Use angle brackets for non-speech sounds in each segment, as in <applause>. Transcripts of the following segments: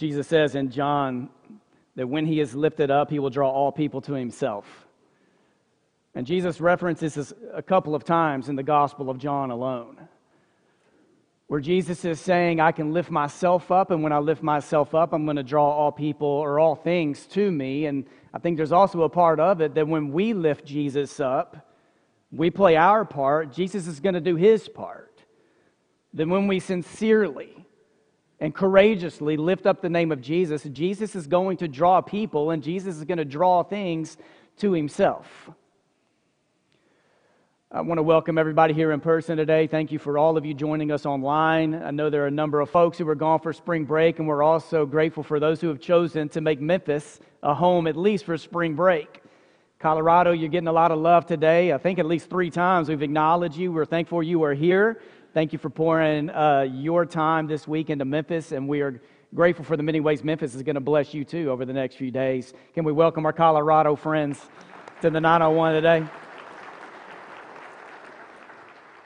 Jesus says in John that when he is lifted up, he will draw all people to himself. And Jesus references this a couple of times in the Gospel of John alone, where Jesus is saying, I can lift myself up, and when I lift myself up, I'm going to draw all people or all things to me. And I think there's also a part of it that when we lift Jesus up, we play our part, Jesus is going to do his part. Then when we sincerely and courageously lift up the name of Jesus, Jesus is going to draw people and Jesus is going to draw things to himself. I want to welcome everybody here in person today. Thank you for all of you joining us online. I know there are a number of folks who were gone for spring break, and we're also grateful for those who have chosen to make Memphis a home at least for spring break. Colorado, you're getting a lot of love today. I think at least three times we've acknowledged you. We're thankful you are here. Thank you for pouring uh, your time this week into Memphis, and we are grateful for the many ways Memphis is going to bless you too over the next few days. Can we welcome our Colorado friends to the 901 today?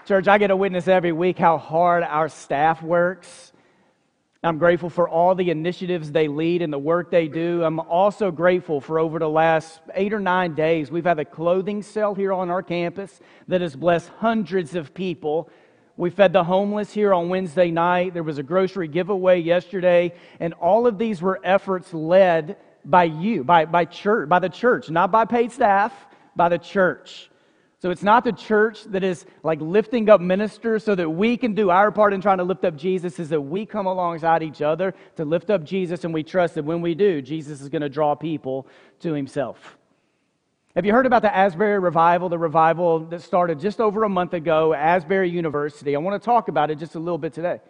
Church, I get to witness every week how hard our staff works. I'm grateful for all the initiatives they lead and the work they do. I'm also grateful for over the last eight or nine days, we've had a clothing sale here on our campus that has blessed hundreds of people. We fed the homeless here on Wednesday night. There was a grocery giveaway yesterday. And all of these were efforts led by you, by, by church, by the church, not by paid staff, by the church. So it's not the church that is like lifting up ministers so that we can do our part in trying to lift up Jesus, is that we come alongside each other to lift up Jesus, and we trust that when we do, Jesus is going to draw people to himself. Have you heard about the Asbury Revival, the revival that started just over a month ago, Asbury University? I want to talk about it just a little bit today.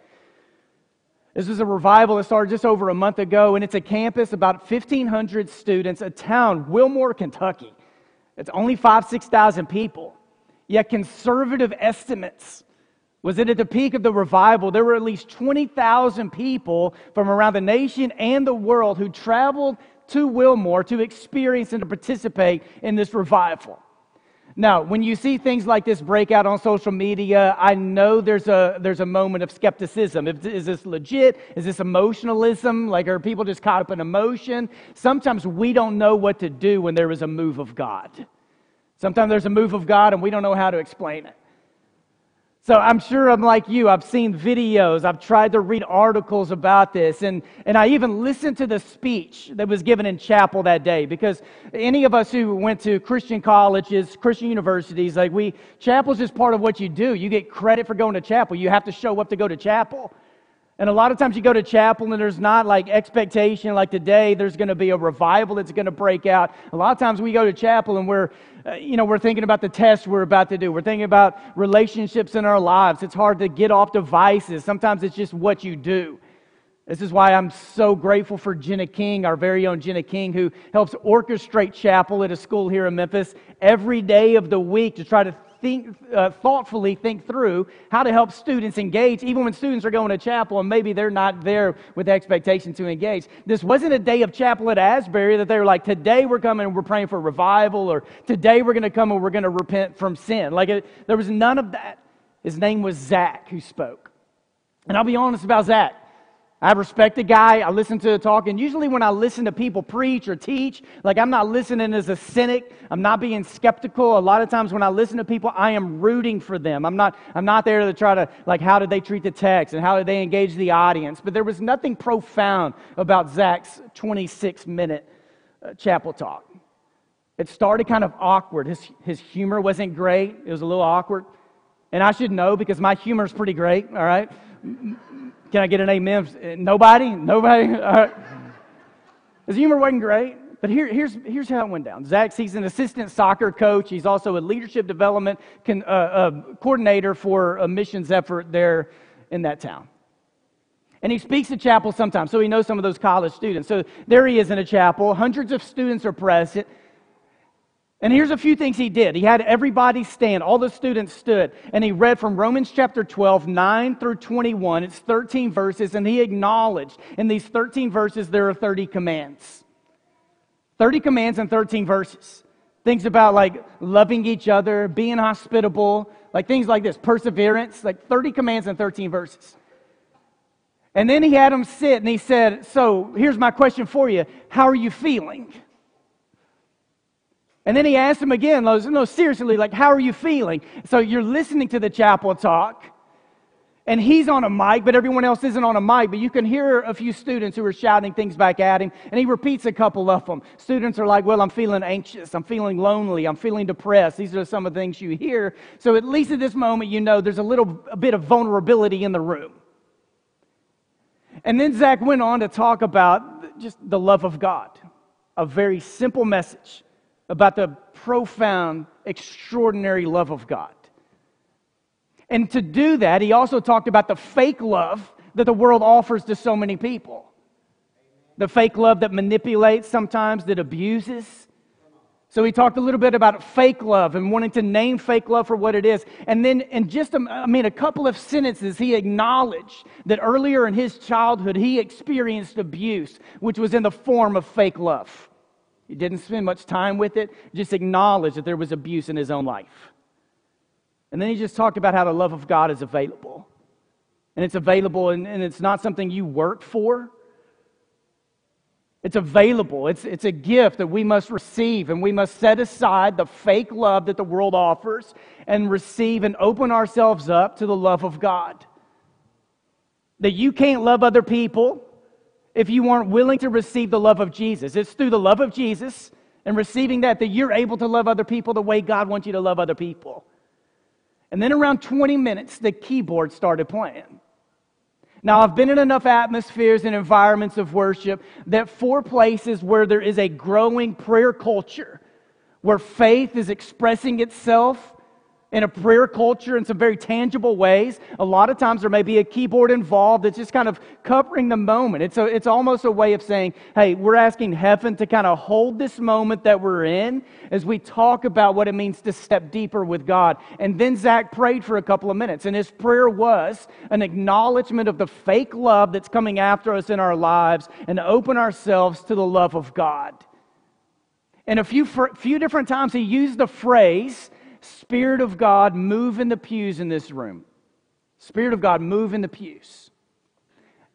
This was a revival that started just over a month ago, and it's a campus, about 1,500 students, a town, Wilmore, Kentucky. It's only five, 6,000 people. Yet conservative estimates was that at the peak of the revival, there were at least 20,000 people from around the nation and the world who traveled to Wilmore to experience and to participate in this revival. Now, when you see things like this break out on social media, I know there's a, there's a moment of skepticism. Is this legit? Is this emotionalism? Like, are people just caught up in emotion? Sometimes we don't know what to do when there is a move of God. Sometimes there's a move of God and we don't know how to explain it. So I'm sure I'm like you. I've seen videos. I've tried to read articles about this. And, and I even listened to the speech that was given in chapel that day because any of us who went to Christian colleges, Christian universities, like we, chapel's just part of what you do. You get credit for going to chapel. You have to show up to go to chapel. And a lot of times you go to chapel and there's not like expectation, like today there's going to be a revival that's going to break out. A lot of times we go to chapel and we're, uh, you know, we're thinking about the test we're about to do. We're thinking about relationships in our lives. It's hard to get off devices. Sometimes it's just what you do. This is why I'm so grateful for Jenna King, our very own Jenna King, who helps orchestrate chapel at a school here in Memphis every day of the week to try to think, uh, thoughtfully think through how to help students engage, even when students are going to chapel and maybe they're not there with expectation to engage. This wasn't a day of chapel at Asbury that they were like, today we're coming and we're praying for revival, or today we're going to come and we're going to repent from sin. Like, it, there was none of that. His name was Zach who spoke. And I'll be honest about Zach. I respect the guy. I listen to the talk. And usually, when I listen to people preach or teach, like I'm not listening as a cynic. I'm not being skeptical. A lot of times, when I listen to people, I am rooting for them. I'm not, I'm not there to try to, like, how did they treat the text and how did they engage the audience. But there was nothing profound about Zach's 26 minute uh, chapel talk. It started kind of awkward. His, his humor wasn't great, it was a little awkward. And I should know because my humor is pretty great, all right? Can I get an amen? Nobody? Nobody? <laughs> All right. His humor wasn't great. But here, here's, here's how it went down. Zach, he's an assistant soccer coach. He's also a leadership development con, uh, uh, coordinator for a missions effort there in that town. And he speaks at chapel sometimes, so he knows some of those college students. So there he is in a chapel. Hundreds of students are present. And here's a few things he did. He had everybody stand, all the students stood, and he read from Romans chapter 12, 9 through 21. It's 13 verses, and he acknowledged in these 13 verses there are 30 commands. 30 commands and 13 verses. Things about like loving each other, being hospitable, like things like this, perseverance, like 30 commands and 13 verses. And then he had them sit and he said, So here's my question for you How are you feeling? And then he asked him again, no, seriously, like, how are you feeling? So you're listening to the chapel talk, and he's on a mic, but everyone else isn't on a mic. But you can hear a few students who are shouting things back at him, and he repeats a couple of them. Students are like, Well, I'm feeling anxious, I'm feeling lonely, I'm feeling depressed. These are some of the things you hear. So at least at this moment, you know there's a little a bit of vulnerability in the room. And then Zach went on to talk about just the love of God, a very simple message about the profound, extraordinary love of God. And to do that, he also talked about the fake love that the world offers to so many people. The fake love that manipulates sometimes, that abuses. So he talked a little bit about fake love and wanting to name fake love for what it is. And then in just a, I mean a couple of sentences he acknowledged that earlier in his childhood he experienced abuse which was in the form of fake love. He didn't spend much time with it, just acknowledged that there was abuse in his own life. And then he just talked about how the love of God is available. And it's available, and, and it's not something you work for. It's available. It's, it's a gift that we must receive, and we must set aside the fake love that the world offers and receive and open ourselves up to the love of God. That you can't love other people if you aren't willing to receive the love of Jesus. It's through the love of Jesus and receiving that that you're able to love other people the way God wants you to love other people. And then around 20 minutes, the keyboard started playing. Now, I've been in enough atmospheres and environments of worship that for places where there is a growing prayer culture, where faith is expressing itself in a prayer culture in some very tangible ways. A lot of times there may be a keyboard involved that's just kind of covering the moment. It's, a, it's almost a way of saying, hey, we're asking heaven to kind of hold this moment that we're in as we talk about what it means to step deeper with God. And then Zach prayed for a couple of minutes, and his prayer was an acknowledgement of the fake love that's coming after us in our lives and open ourselves to the love of God. And a few, few different times he used the phrase Spirit of God, move in the pews in this room. Spirit of God, move in the pews.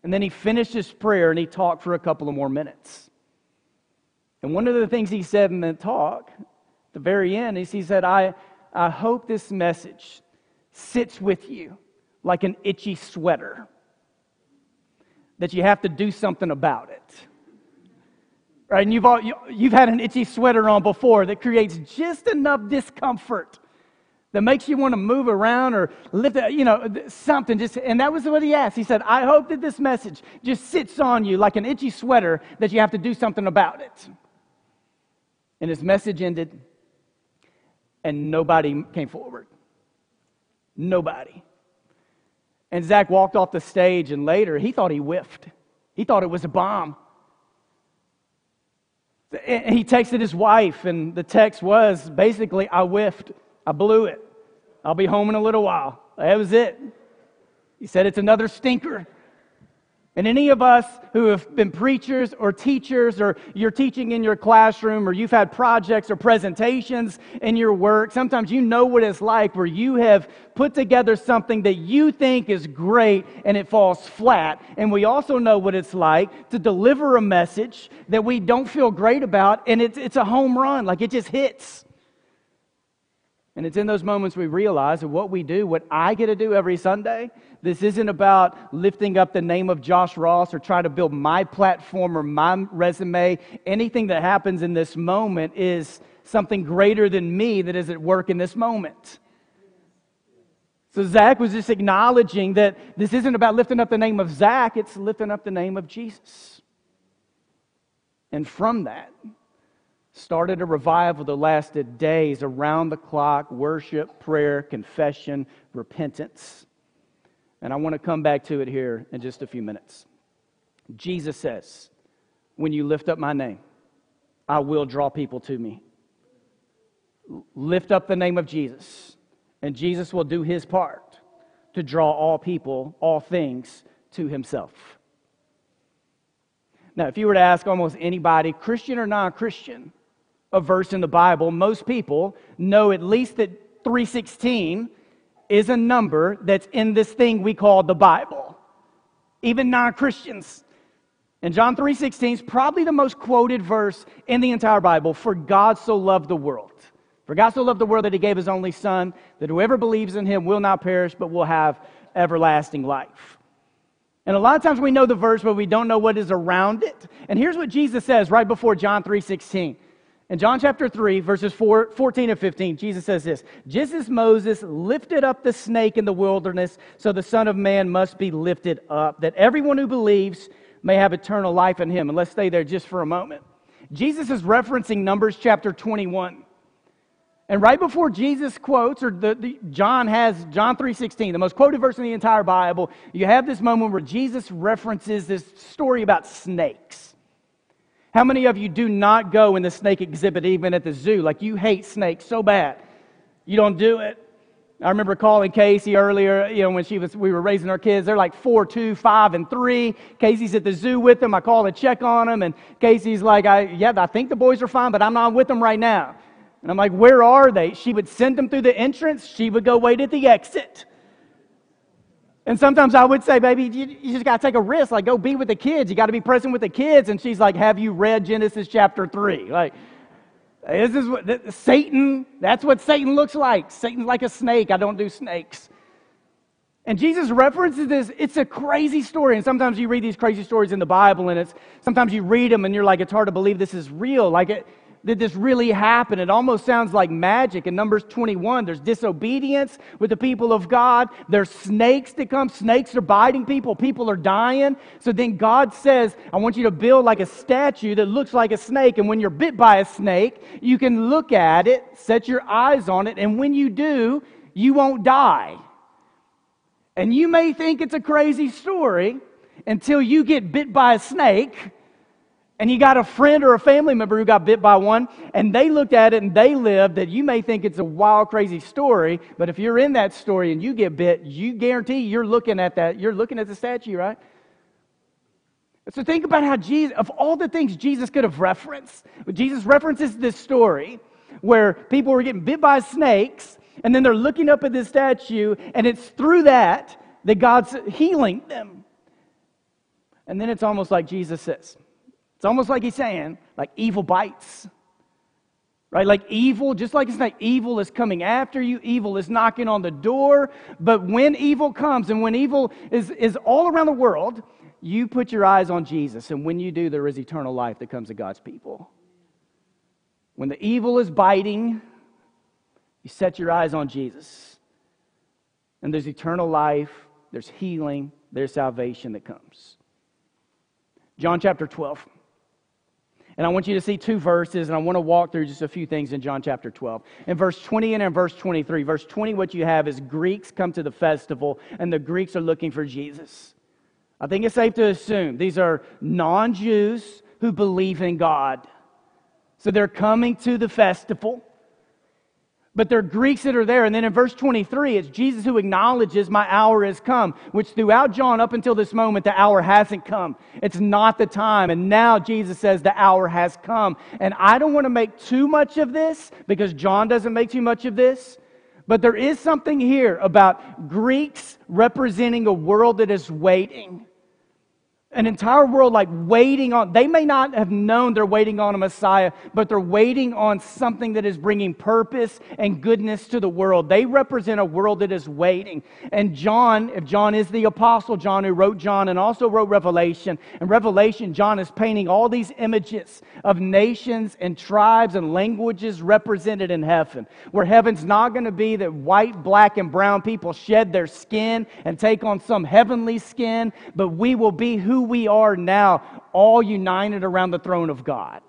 And then he finished his prayer and he talked for a couple of more minutes. And one of the things he said in the talk, at the very end, is he said, I, I hope this message sits with you like an itchy sweater, that you have to do something about it. Right? And you've, all, you, you've had an itchy sweater on before that creates just enough discomfort that makes you want to move around or lift, you know, something. Just, and that was what he asked. He said, I hope that this message just sits on you like an itchy sweater that you have to do something about it. And his message ended, and nobody came forward. Nobody. And Zach walked off the stage, and later he thought he whiffed. He thought it was a bomb. He texted his wife, and the text was basically, I whiffed. I blew it. I'll be home in a little while. That was it. He said, It's another stinker. And any of us who have been preachers or teachers, or you're teaching in your classroom, or you've had projects or presentations in your work, sometimes you know what it's like where you have put together something that you think is great and it falls flat. And we also know what it's like to deliver a message that we don't feel great about and it's, it's a home run, like it just hits. And it's in those moments we realize that what we do, what I get to do every Sunday, this isn't about lifting up the name of Josh Ross or trying to build my platform or my resume. Anything that happens in this moment is something greater than me that is at work in this moment. So Zach was just acknowledging that this isn't about lifting up the name of Zach, it's lifting up the name of Jesus. And from that, started a revival that lasted days around the clock worship, prayer, confession, repentance. And I want to come back to it here in just a few minutes. Jesus says, When you lift up my name, I will draw people to me. Lift up the name of Jesus, and Jesus will do his part to draw all people, all things to himself. Now, if you were to ask almost anybody, Christian or non Christian, a verse in the Bible, most people know at least that 316 is a number that's in this thing we call the Bible. even non-Christians. And John 3:16 is probably the most quoted verse in the entire Bible. For God so loved the world. For God so loved the world that he gave his only son, that whoever believes in him will not perish, but will have everlasting life. And a lot of times we know the verse, but we don't know what is around it. And here's what Jesus says right before John 3:16. In John chapter 3, verses 4, 14 and 15, Jesus says this Just as Moses lifted up the snake in the wilderness, so the Son of Man must be lifted up, that everyone who believes may have eternal life in him. And let's stay there just for a moment. Jesus is referencing Numbers chapter 21. And right before Jesus quotes, or the, the, John has John 3.16, the most quoted verse in the entire Bible, you have this moment where Jesus references this story about snakes. How many of you do not go in the snake exhibit even at the zoo? Like you hate snakes so bad. You don't do it. I remember calling Casey earlier, you know, when she was, we were raising our kids. They're like four, two, five, and three. Casey's at the zoo with them. I call to check on them, and Casey's like, I, yeah, I think the boys are fine, but I'm not with them right now. And I'm like, where are they? She would send them through the entrance. She would go wait at the exit. And sometimes I would say, baby, you, you just got to take a risk. Like, go be with the kids. You got to be present with the kids. And she's like, have you read Genesis chapter 3? Like, this is what Satan, that's what Satan looks like. Satan's like a snake. I don't do snakes. And Jesus references this. It's a crazy story. And sometimes you read these crazy stories in the Bible, and it's sometimes you read them and you're like, it's hard to believe this is real. Like, it, did this really happen? It almost sounds like magic. In Numbers 21, there's disobedience with the people of God. There's snakes that come. Snakes are biting people. People are dying. So then God says, I want you to build like a statue that looks like a snake. And when you're bit by a snake, you can look at it, set your eyes on it, and when you do, you won't die. And you may think it's a crazy story until you get bit by a snake and you got a friend or a family member who got bit by one, and they looked at it and they lived, that you may think it's a wild, crazy story, but if you're in that story and you get bit, you guarantee you're looking at that, you're looking at the statue, right? So think about how Jesus, of all the things Jesus could have referenced, Jesus references this story where people were getting bit by snakes, and then they're looking up at this statue, and it's through that that God's healing them. And then it's almost like Jesus says, it's almost like he's saying, like, evil bites. Right? Like evil, just like it's like evil is coming after you, evil is knocking on the door. But when evil comes and when evil is, is all around the world, you put your eyes on Jesus. And when you do, there is eternal life that comes to God's people. When the evil is biting, you set your eyes on Jesus. And there's eternal life, there's healing, there's salvation that comes. John chapter 12. And I want you to see two verses, and I want to walk through just a few things in John chapter 12. In verse 20 and in verse 23, verse 20, what you have is Greeks come to the festival, and the Greeks are looking for Jesus. I think it's safe to assume these are non Jews who believe in God. So they're coming to the festival. But there are Greeks that are there. And then in verse 23, it's Jesus who acknowledges, My hour has come, which throughout John, up until this moment, the hour hasn't come. It's not the time. And now Jesus says, The hour has come. And I don't want to make too much of this because John doesn't make too much of this. But there is something here about Greeks representing a world that is waiting an entire world like waiting on they may not have known they're waiting on a messiah but they're waiting on something that is bringing purpose and goodness to the world. They represent a world that is waiting. And john if john is the apostle john who wrote john and also wrote revelation and revelation john is painting all these images of nations and tribes and languages represented in heaven where heaven's not going to be that white black and brown people shed their skin and take on some heavenly skin but we will be who we are now, all united around the throne of God.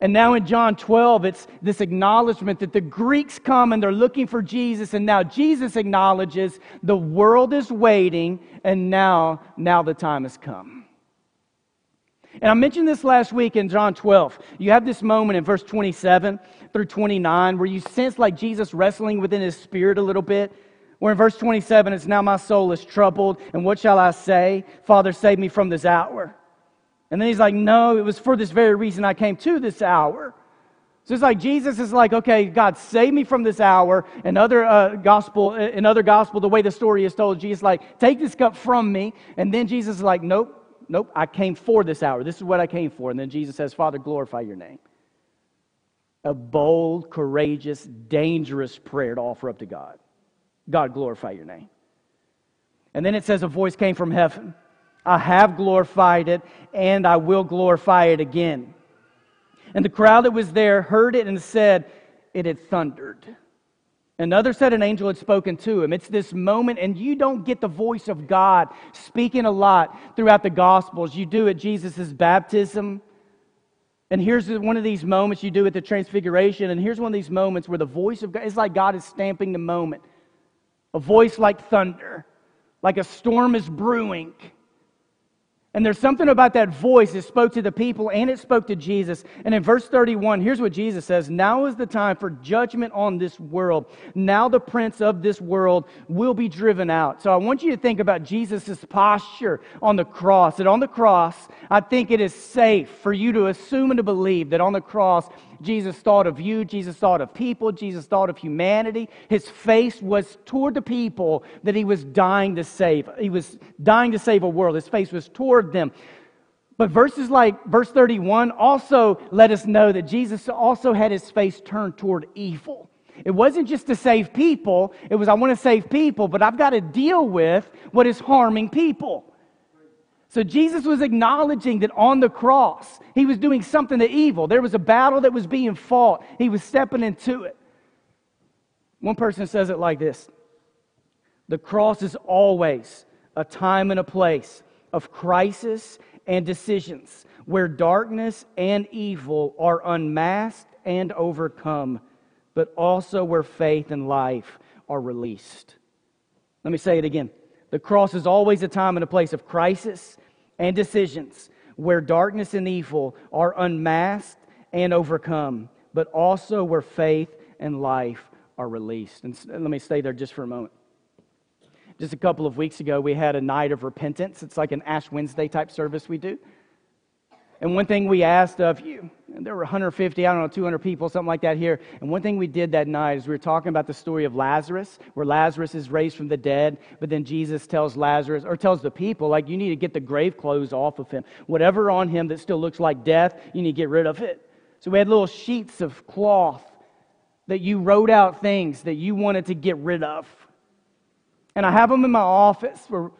And now in John 12, it's this acknowledgement that the Greeks come and they're looking for Jesus, and now Jesus acknowledges the world is waiting, and now, now the time has come. And I mentioned this last week in John 12. You have this moment in verse 27 through 29 where you sense like Jesus wrestling within his spirit a little bit. Where in verse 27, it's now my soul is troubled, and what shall I say? Father, save me from this hour. And then he's like, No, it was for this very reason I came to this hour. So it's like Jesus is like, okay, God, save me from this hour. And other uh, gospel, in other gospel, the way the story is told, Jesus like, take this cup from me. And then Jesus is like, nope, nope, I came for this hour. This is what I came for. And then Jesus says, Father, glorify your name. A bold, courageous, dangerous prayer to offer up to God. God, glorify your name. And then it says, a voice came from heaven. I have glorified it, and I will glorify it again. And the crowd that was there heard it and said, It had thundered. Another said an angel had spoken to him. It's this moment, and you don't get the voice of God speaking a lot throughout the Gospels. You do at Jesus' baptism. And here's one of these moments you do at the Transfiguration. And here's one of these moments where the voice of God, it's like God is stamping the moment. A voice like thunder, like a storm is brewing. And there's something about that voice that spoke to the people and it spoke to Jesus. And in verse 31, here's what Jesus says Now is the time for judgment on this world. Now the prince of this world will be driven out. So I want you to think about Jesus' posture on the cross. That on the cross, I think it is safe for you to assume and to believe that on the cross, Jesus thought of you, Jesus thought of people, Jesus thought of humanity. His face was toward the people that he was dying to save. He was dying to save a world. His face was toward them. But verses like verse 31 also let us know that Jesus also had his face turned toward evil. It wasn't just to save people, it was, I want to save people, but I've got to deal with what is harming people. So Jesus was acknowledging that on the cross, he was doing something to evil. There was a battle that was being fought, he was stepping into it. One person says it like this The cross is always a time and a place of crisis and decisions where darkness and evil are unmasked and overcome, but also where faith and life are released. Let me say it again. The cross is always a time and a place of crisis and decisions where darkness and evil are unmasked and overcome, but also where faith and life are released. And let me stay there just for a moment. Just a couple of weeks ago, we had a night of repentance. It's like an Ash Wednesday type service we do. And one thing we asked of you, and there were 150, I don't know, 200 people, something like that here. And one thing we did that night is we were talking about the story of Lazarus, where Lazarus is raised from the dead, but then Jesus tells Lazarus, or tells the people, like, you need to get the grave clothes off of him. Whatever on him that still looks like death, you need to get rid of it. So we had little sheets of cloth that you wrote out things that you wanted to get rid of. And I have them in my office for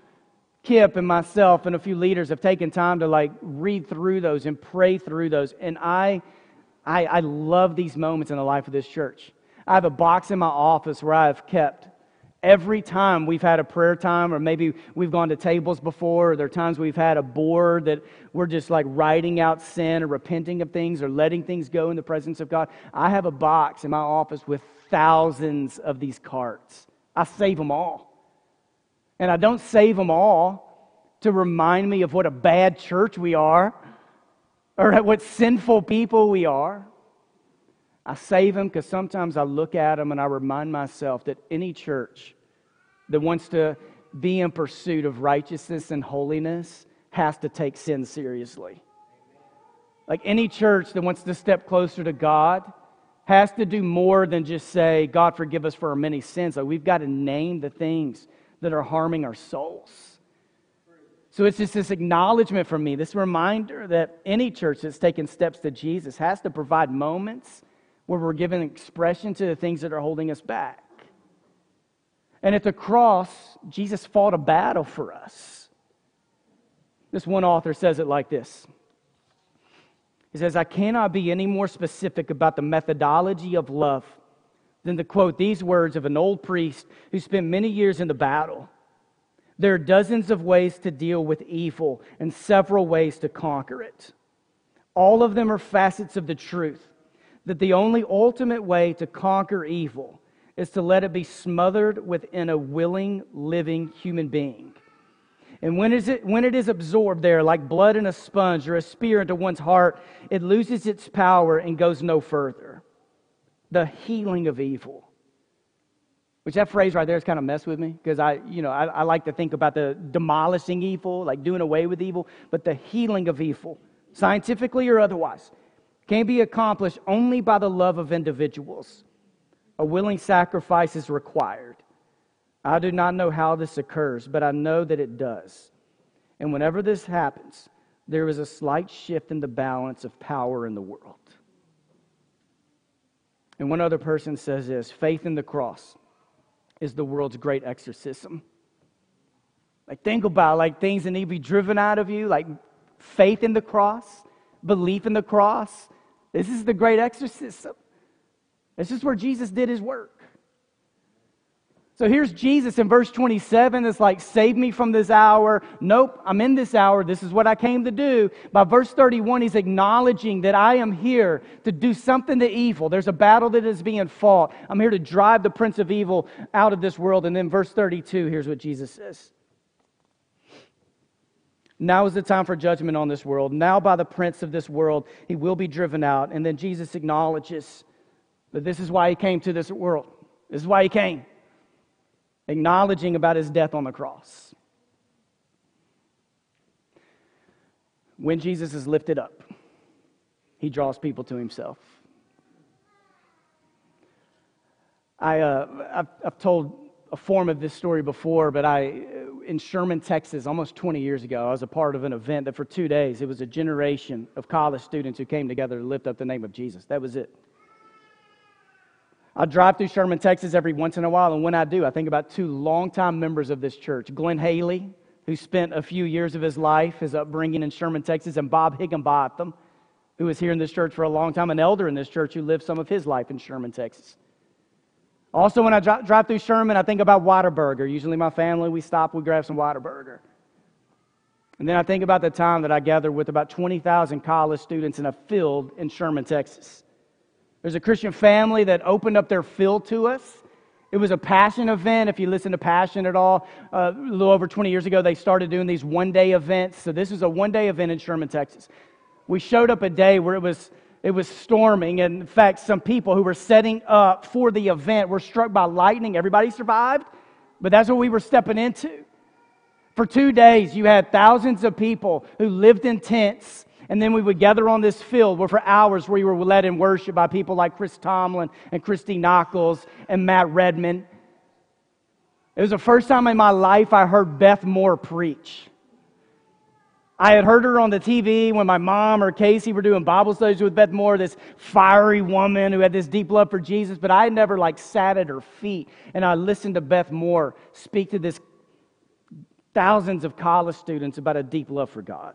Kip and myself and a few leaders have taken time to like read through those and pray through those. And I, I, I love these moments in the life of this church. I have a box in my office where I have kept every time we've had a prayer time, or maybe we've gone to tables before, or there are times we've had a board that we're just like writing out sin or repenting of things or letting things go in the presence of God. I have a box in my office with thousands of these cards. I save them all. And I don't save them all to remind me of what a bad church we are or <laughs> what sinful people we are. I save them because sometimes I look at them and I remind myself that any church that wants to be in pursuit of righteousness and holiness has to take sin seriously. Like any church that wants to step closer to God has to do more than just say, God, forgive us for our many sins. Like we've got to name the things that are harming our souls. So it's just this acknowledgement from me, this reminder that any church that's taken steps to Jesus has to provide moments where we're giving expression to the things that are holding us back. And at the cross, Jesus fought a battle for us. This one author says it like this He says, I cannot be any more specific about the methodology of love than to quote these words of an old priest who spent many years in the battle. There are dozens of ways to deal with evil and several ways to conquer it. All of them are facets of the truth that the only ultimate way to conquer evil is to let it be smothered within a willing, living human being. And when, is it, when it is absorbed there, like blood in a sponge or a spear into one's heart, it loses its power and goes no further the healing of evil. Which that phrase right there is kind of messed with me because I, you know, I, I like to think about the demolishing evil, like doing away with evil, but the healing of evil, scientifically or otherwise. can be accomplished only by the love of individuals. A willing sacrifice is required. I do not know how this occurs, but I know that it does. And whenever this happens, there is a slight shift in the balance of power in the world. And one other person says this faith in the cross is the world's great exorcism. Like, think about like things that need to be driven out of you, like faith in the cross, belief in the cross. This is the great exorcism. This is where Jesus did his work. So here's Jesus in verse 27. It's like, save me from this hour. Nope, I'm in this hour. This is what I came to do. By verse 31, he's acknowledging that I am here to do something to evil. There's a battle that is being fought. I'm here to drive the prince of evil out of this world. And then verse 32, here's what Jesus says. Now is the time for judgment on this world. Now, by the prince of this world, he will be driven out. And then Jesus acknowledges that this is why he came to this world. This is why he came acknowledging about his death on the cross. When Jesus is lifted up, he draws people to himself. I, uh, I've, I've, told a form of this story before, but I, in Sherman, Texas, almost 20 years ago, I was a part of an event that for two days, it was a generation of college students who came together to lift up the name of Jesus. That was it. I drive through Sherman, Texas every once in a while, and when I do, I think about two longtime members of this church Glenn Haley, who spent a few years of his life, his upbringing in Sherman, Texas, and Bob Higginbotham, who was here in this church for a long time, an elder in this church who lived some of his life in Sherman, Texas. Also, when I drive through Sherman, I think about Whataburger. Usually, my family, we stop, we grab some Whataburger. And then I think about the time that I gathered with about 20,000 college students in a field in Sherman, Texas. There's a Christian family that opened up their field to us. It was a passion event. If you listen to Passion at all, uh, a little over 20 years ago, they started doing these one day events. So this is a one day event in Sherman, Texas. We showed up a day where it was, it was storming. And in fact, some people who were setting up for the event were struck by lightning. Everybody survived, but that's what we were stepping into. For two days, you had thousands of people who lived in tents and then we would gather on this field where for hours we were led in worship by people like Chris Tomlin and Christy Nockels and Matt Redman. It was the first time in my life I heard Beth Moore preach. I had heard her on the TV when my mom or Casey were doing Bible studies with Beth Moore, this fiery woman who had this deep love for Jesus, but I had never like sat at her feet and I listened to Beth Moore speak to this thousands of college students about a deep love for God.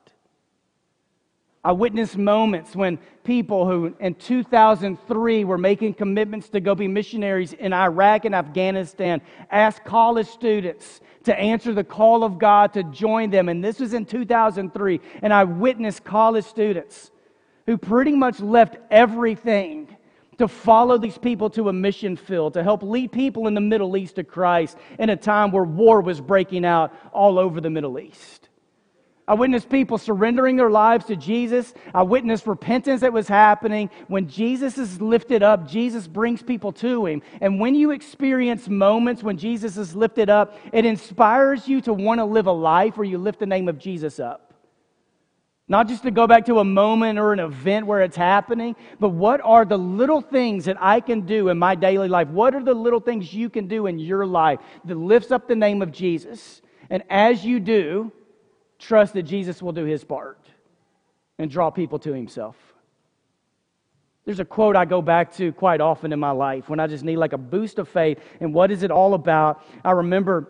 I witnessed moments when people who in 2003 were making commitments to go be missionaries in Iraq and Afghanistan asked college students to answer the call of God to join them. And this was in 2003. And I witnessed college students who pretty much left everything to follow these people to a mission field, to help lead people in the Middle East to Christ in a time where war was breaking out all over the Middle East. I witnessed people surrendering their lives to Jesus. I witnessed repentance that was happening. When Jesus is lifted up, Jesus brings people to him. And when you experience moments when Jesus is lifted up, it inspires you to want to live a life where you lift the name of Jesus up. Not just to go back to a moment or an event where it's happening, but what are the little things that I can do in my daily life? What are the little things you can do in your life that lifts up the name of Jesus? And as you do, trust that Jesus will do his part and draw people to himself. There's a quote I go back to quite often in my life when I just need like a boost of faith. And what is it all about? I remember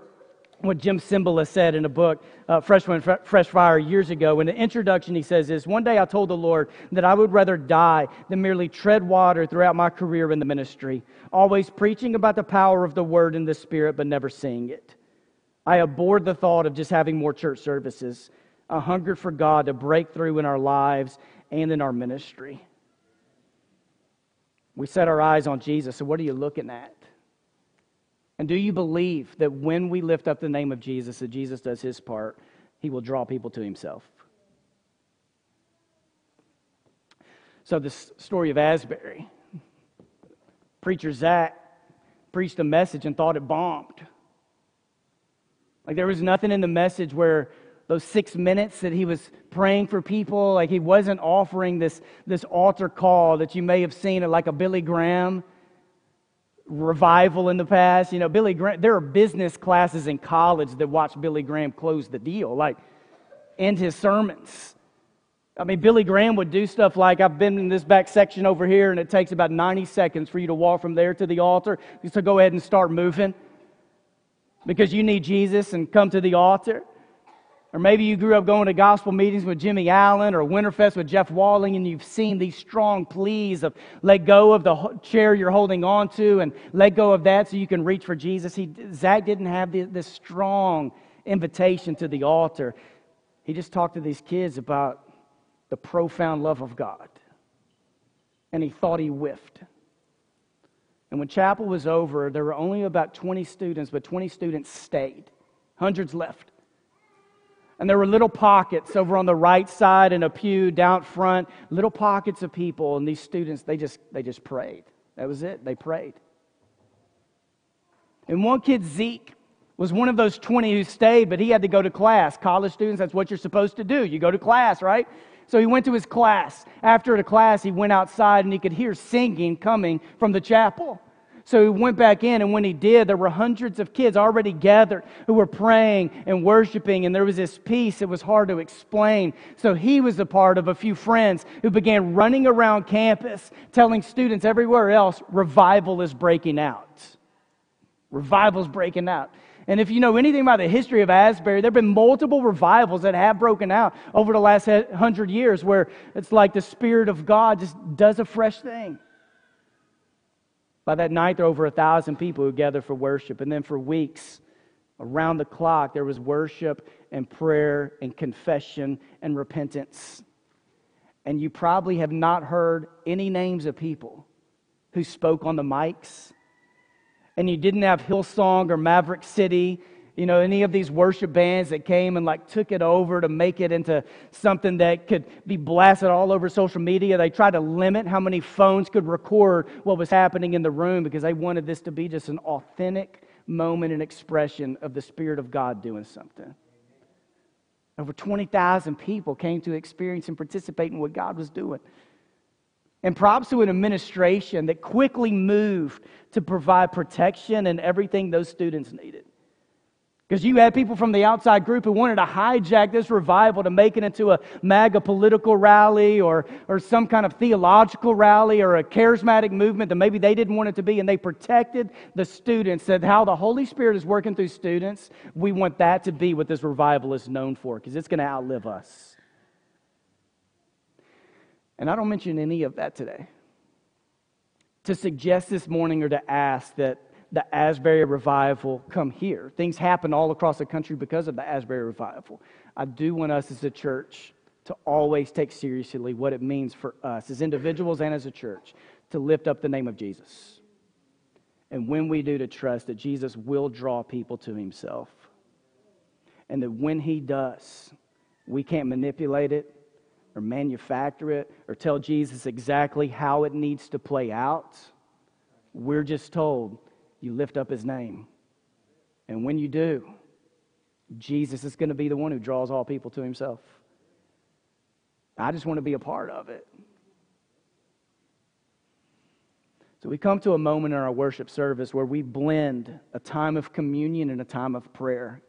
what Jim Cymbala said in a book, uh, Fresh Fresh Fire, years ago. In the introduction, he says this One day I told the Lord that I would rather die than merely tread water throughout my career in the ministry, always preaching about the power of the word and the spirit, but never seeing it. I abhorred the thought of just having more church services. A hunger for God to break through in our lives and in our ministry. We set our eyes on Jesus. So, what are you looking at? And do you believe that when we lift up the name of Jesus, that Jesus does his part, he will draw people to himself? So, this story of Asbury, preacher Zach preached a message and thought it bombed. Like there was nothing in the message where those six minutes that he was praying for people. Like he wasn't offering this, this altar call that you may have seen at like a Billy Graham revival in the past. You know, Billy Graham, there are business classes in college that watch Billy Graham close the deal, like end his sermons. I mean, Billy Graham would do stuff like I've been in this back section over here, and it takes about 90 seconds for you to walk from there to the altar. So go ahead and start moving because you need Jesus and come to the altar. Or maybe you grew up going to gospel meetings with Jimmy Allen or Winterfest with Jeff Walling, and you've seen these strong pleas of let go of the chair you're holding on to and let go of that so you can reach for Jesus. He, Zach didn't have this strong invitation to the altar. He just talked to these kids about the profound love of God. And he thought he whiffed. And when chapel was over, there were only about 20 students, but 20 students stayed. Hundreds left. And there were little pockets over on the right side in a pew down front, little pockets of people. And these students, they just, they just prayed. That was it. They prayed. And one kid, Zeke, was one of those 20 who stayed, but he had to go to class. College students, that's what you're supposed to do. You go to class, right? So he went to his class. After the class, he went outside and he could hear singing coming from the chapel. So he went back in, and when he did, there were hundreds of kids already gathered who were praying and worshiping, and there was this peace that was hard to explain. So he was a part of a few friends who began running around campus telling students everywhere else revival is breaking out. Revival's breaking out. And if you know anything about the history of Asbury, there have been multiple revivals that have broken out over the last hundred years where it's like the Spirit of God just does a fresh thing. By that night, there were over a thousand people who gathered for worship. And then for weeks, around the clock, there was worship and prayer and confession and repentance. And you probably have not heard any names of people who spoke on the mics and you didn't have Hillsong or Maverick City, you know, any of these worship bands that came and like took it over to make it into something that could be blasted all over social media. They tried to limit how many phones could record what was happening in the room because they wanted this to be just an authentic moment and expression of the Spirit of God doing something. Over 20,000 people came to experience and participate in what God was doing. And props to an administration that quickly moved to provide protection and everything those students needed. Because you had people from the outside group who wanted to hijack this revival to make it into a MAGA political rally or, or some kind of theological rally or a charismatic movement that maybe they didn't want it to be. And they protected the students, said how the Holy Spirit is working through students. We want that to be what this revival is known for because it's going to outlive us. And I don't mention any of that today. To suggest this morning or to ask that the Asbury revival come here. Things happen all across the country because of the Asbury revival. I do want us as a church to always take seriously what it means for us as individuals and as a church to lift up the name of Jesus. And when we do, to trust that Jesus will draw people to himself. And that when he does, we can't manipulate it, or manufacture it or tell Jesus exactly how it needs to play out. We're just told you lift up his name. And when you do, Jesus is going to be the one who draws all people to himself. I just want to be a part of it. So we come to a moment in our worship service where we blend a time of communion and a time of prayer.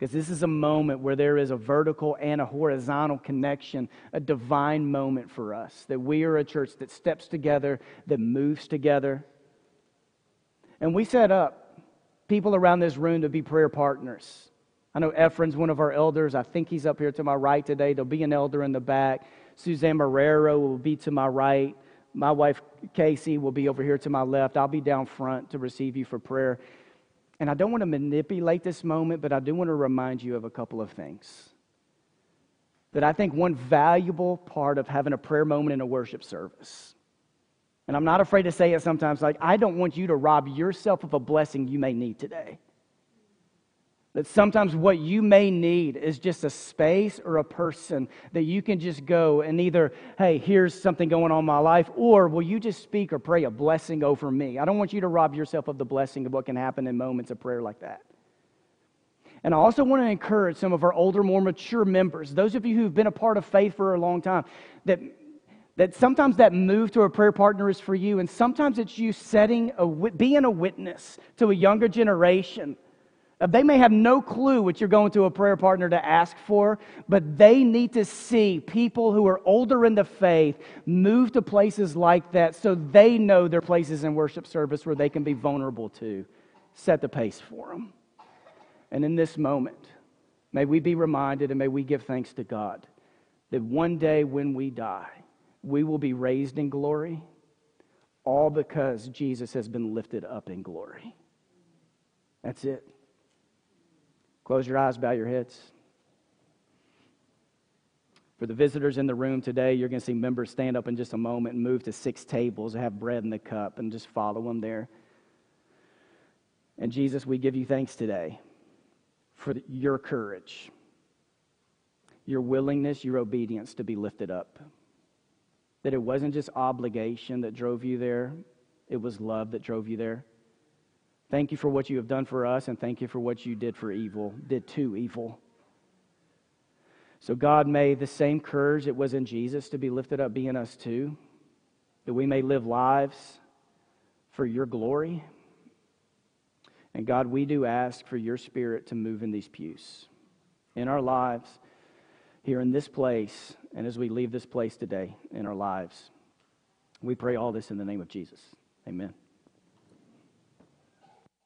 Because this is a moment where there is a vertical and a horizontal connection, a divine moment for us. That we are a church that steps together, that moves together. And we set up people around this room to be prayer partners. I know Efren's one of our elders. I think he's up here to my right today. There'll be an elder in the back. Suzanne Marrero will be to my right. My wife, Casey, will be over here to my left. I'll be down front to receive you for prayer. And I don't want to manipulate this moment, but I do want to remind you of a couple of things. That I think one valuable part of having a prayer moment in a worship service, and I'm not afraid to say it sometimes, like, I don't want you to rob yourself of a blessing you may need today. That sometimes what you may need is just a space or a person that you can just go and either, hey, here's something going on in my life, or will you just speak or pray a blessing over me? I don't want you to rob yourself of the blessing of what can happen in moments of prayer like that. And I also want to encourage some of our older, more mature members, those of you who've been a part of faith for a long time, that, that sometimes that move to a prayer partner is for you, and sometimes it's you setting a, being a witness to a younger generation. Uh, they may have no clue what you're going to a prayer partner to ask for, but they need to see people who are older in the faith move to places like that so they know their places in worship service where they can be vulnerable to. Set the pace for them. And in this moment, may we be reminded and may we give thanks to God that one day when we die, we will be raised in glory, all because Jesus has been lifted up in glory. That's it. Close your eyes, bow your heads. For the visitors in the room today, you're going to see members stand up in just a moment and move to six tables, have bread in the cup, and just follow them there. And Jesus, we give you thanks today for your courage, your willingness, your obedience to be lifted up. That it wasn't just obligation that drove you there, it was love that drove you there. Thank you for what you have done for us, and thank you for what you did for evil, did to evil. So, God, may the same courage that was in Jesus to be lifted up be in us too, that we may live lives for your glory. And God, we do ask for your spirit to move in these pews, in our lives, here in this place, and as we leave this place today in our lives. We pray all this in the name of Jesus. Amen.